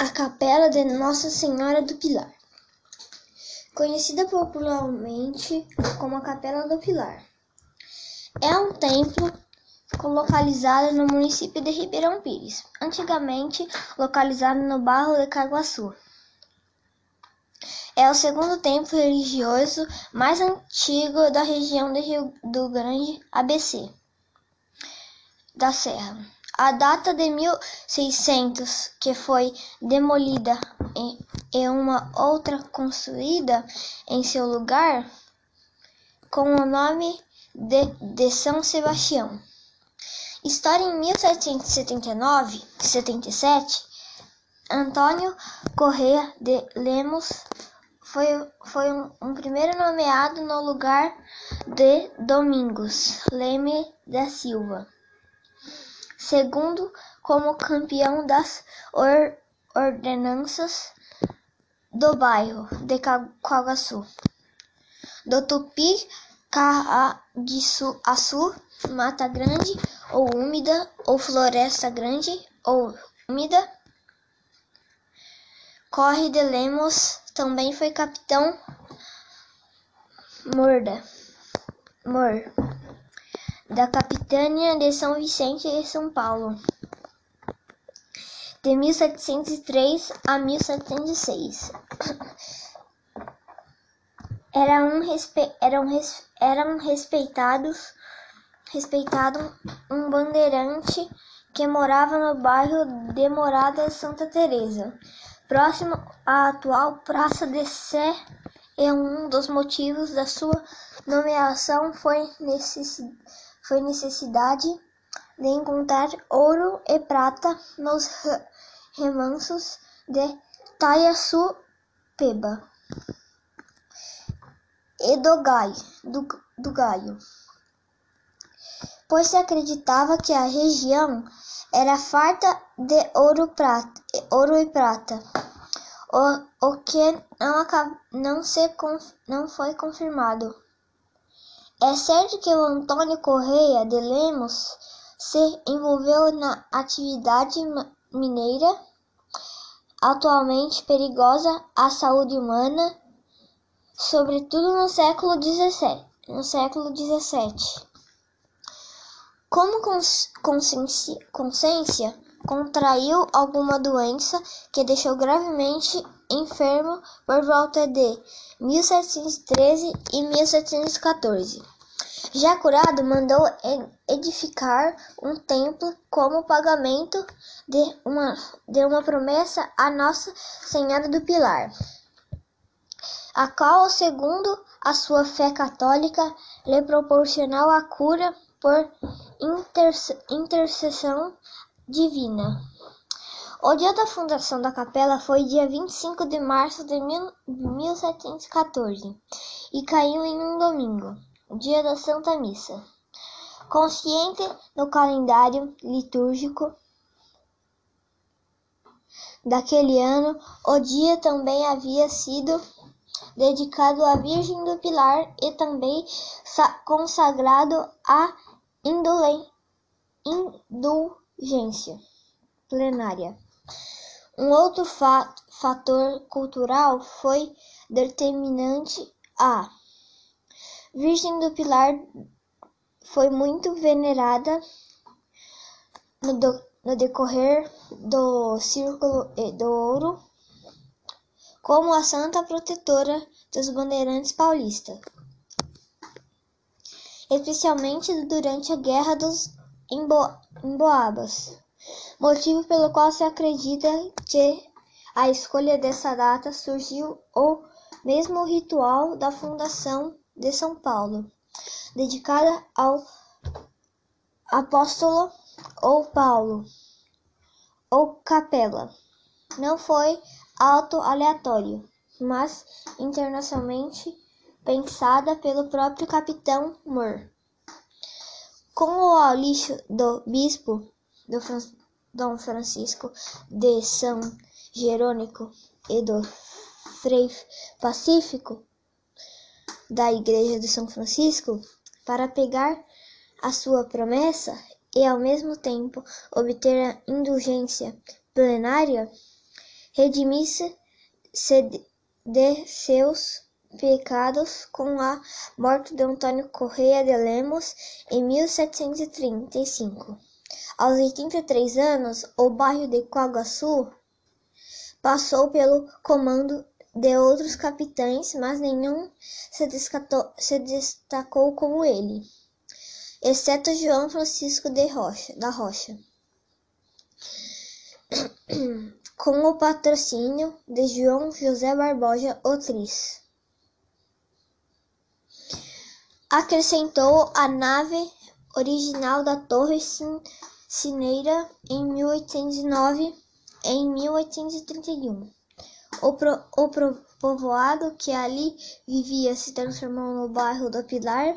a Capela de Nossa Senhora do Pilar, conhecida popularmente como a Capela do Pilar. É um templo localizado no município de Ribeirão Pires, antigamente localizado no bairro de Caguaçu. É o segundo templo religioso mais antigo da região do Rio do Grande ABC da Serra. A data de 1600, que foi demolida e uma outra construída em seu lugar, com o nome de, de São Sebastião. História em 1779-77, Antônio Correia de Lemos foi, foi um, um, primeiro nomeado no lugar de Domingos Leme da Silva segundo como campeão das or ordenanças do bairro de Caguaçu, do Tupi, Caaguaçu, Mata Grande ou úmida, ou Floresta Grande ou úmida. Corre de Lemos também foi capitão Morda. Mor da Capitânia de São Vicente e São Paulo, de 1703 a 1706. Eram, respe eram, res eram respeitados respeitado um bandeirante que morava no bairro de Morada Santa Teresa, próximo à atual Praça de Sé, e um dos motivos da sua nomeação foi necessidade foi necessidade de encontrar ouro e prata nos remansos de Taiaçu-Peba e do Gaio, do, do Gaio, pois se acreditava que a região era farta de ouro, prata, ouro e prata, o, o que não, não, se, não foi confirmado. É certo que o Antônio Correia de Lemos se envolveu na atividade mineira, atualmente perigosa à saúde humana, sobretudo no século XVII. No século XVII. Como consciência, consciência contraiu alguma doença que deixou gravemente enfermo por volta de 1713 e 1714. Já curado, mandou edificar um templo como pagamento de uma, de uma promessa a Nossa Senhora do Pilar, a qual, segundo a sua fé católica, lhe proporcionou a cura por intercessão divina. O dia da fundação da capela foi dia 25 de março de 1714 e caiu em um domingo, dia da Santa Missa. Consciente no calendário litúrgico daquele ano, o dia também havia sido dedicado à Virgem do Pilar e também consagrado à indulgência plenária. Um outro fator cultural foi determinante. A Virgem do Pilar foi muito venerada no, do, no decorrer do Círculo do Ouro como a santa protetora dos bandeirantes paulistas, especialmente durante a Guerra dos Embo Emboabas motivo pelo qual se acredita que a escolha dessa data surgiu o mesmo ritual da fundação de São Paulo, dedicada ao apóstolo ou Paulo ou Capela. Não foi auto aleatório, mas internacionalmente pensada pelo próprio capitão Moore. Com o alixo do bispo do Dom Francisco de São Jerônimo e do Frei Pacífico da Igreja de São Francisco para pegar a sua promessa e ao mesmo tempo obter a indulgência plenária, redimisse de seus pecados com a morte de Antônio Correia de Lemos em 1735. Aos 83 anos, o bairro de Coaguaçu passou pelo comando de outros capitães, mas nenhum se, se destacou como ele, exceto João Francisco de Rocha, da Rocha. Com o patrocínio de João José Barbosa Otris. Acrescentou a nave original da Torre Cineira em 1809 em 1831. O, pro, o pro, povoado que ali vivia se transformou no bairro do Pilar,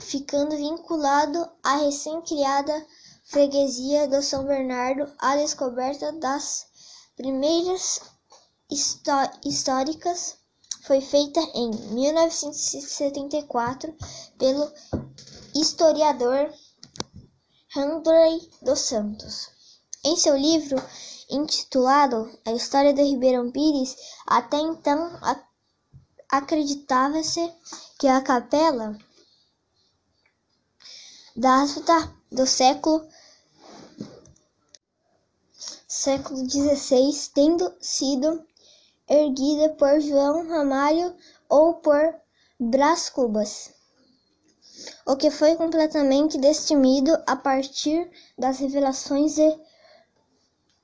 ficando vinculado à recém-criada freguesia do São Bernardo. A descoberta das primeiras históricas foi feita em 1974 pelo historiador Andrei dos Santos. Em seu livro intitulado A História de Ribeirão Pires, até então acreditava-se que a capela da Asfalta do século século XVI, tendo sido erguida por João Ramalho ou por Brás Cubas, o que foi completamente destemido a partir das revelações de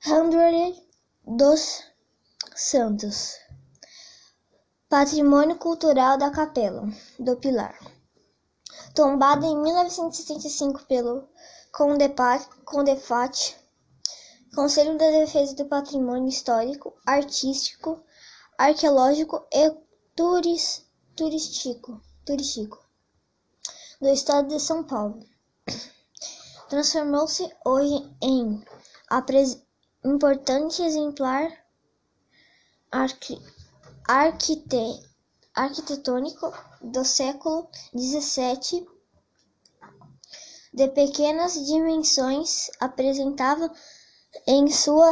André dos Santos. Patrimônio Cultural da Capela do Pilar. Tombada em 1975 pelo Condefat, Conselho da Defesa do Patrimônio Histórico, Artístico, Arqueológico e Turístico, turístico do Estado de São Paulo. Transformou-se hoje em a importante exemplar arqui arquite arquitetônico do século XVII, de pequenas dimensões, apresentava em sua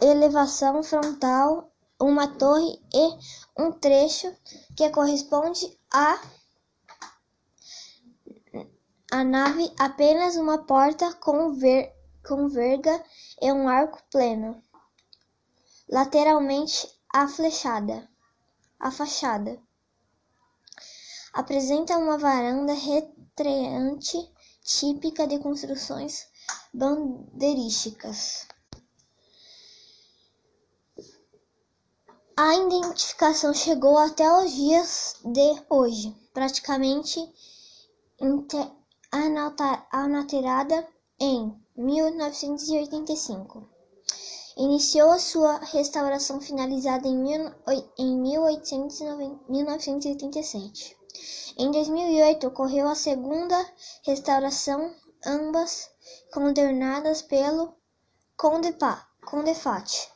elevação frontal uma torre e um trecho que corresponde à a nave apenas uma porta com ver com verga e um arco pleno. Lateralmente a flechada, a fachada apresenta uma varanda retreante típica de construções bandeirísticas. A identificação chegou até os dias de hoje, praticamente analterada em 1985. Iniciou a sua restauração finalizada em 1987. Em 2008 ocorreu a segunda restauração, ambas condenadas pelo Condefat.